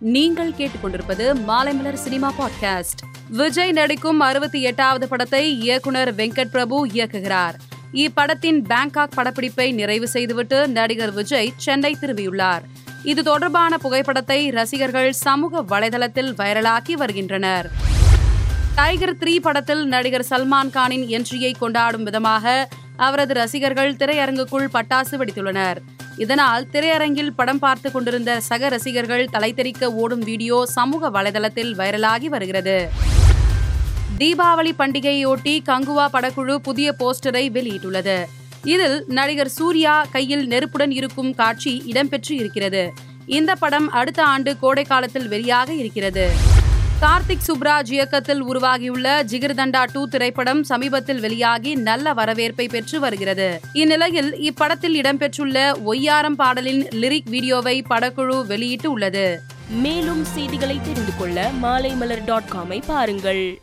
நீங்கள் கேட்டுக்கொண்டிருப்பது Maalaimalar cinema podcast. Vijay நடிக்கும் அறுபத்தி எட்டாவது படத்தை இயக்குனர் வெங்கட் பிரபு இயக்குகிறார். இப்படத்தின் பேங்காக் படப்பிடிப்பை நிறைவு செய்துவிட்டு நடிகர் விஜய் சென்னை திரும்பியுள்ளார். இது தொடர்பான புகைப்படத்தை ரசிகர்கள் சமூக வலைதளத்தில் வைரலாக்கி வருகின்றனர். டைகர் த்ரீ படத்தில் நடிகர் சல்மான் கானின் என்ட்ரியை கொண்டாடும் விதமாக அவரது ரசிகர்கள் திரையரங்குக்குள் பட்டாசு வெடித்துள்ளனர். இதனால் திரையரங்கில் படம் பார்த்து கொண்டிருந்த சக ரசிகர்கள் தலைத்தெறிக்க ஓடும் வீடியோ சமூக வலைதளத்தில் வைரலாகி வருகிறது. தீபாவளி பண்டிகையொட்டி கங்குவா படக்குழு புதிய போஸ்டரை வெளியிட்டுள்ளது. இதில் நடிகர் சூர்யா கையில் நெருப்புடன் இருக்கும் காட்சி இடம்பெற்று இருக்கிறது. இந்த படம் அடுத்த ஆண்டு கோடை காலத்தில் வெளியாக இருக்கிறது. கார்த்திக் சுப்ராஜ் இயக்கத்தில் உருவாகியுள்ள ஜிகிர்தண்டா டூ திரைப்படம் சமீபத்தில் வெளியாகி நல்ல வரவேற்பை பெற்று வருகிறது. இந்நிலையில் இப்படத்தில் இடம்பெற்றுள்ள ஒய்யாரம் பாடலின் லிரிக் வீடியோவை படக்குழு வெளியிட்டு உள்ளது. மேலும் செய்திகளை தெரிந்து கொள்ள மாலைமலர் டாட் காமை பாருங்கள்.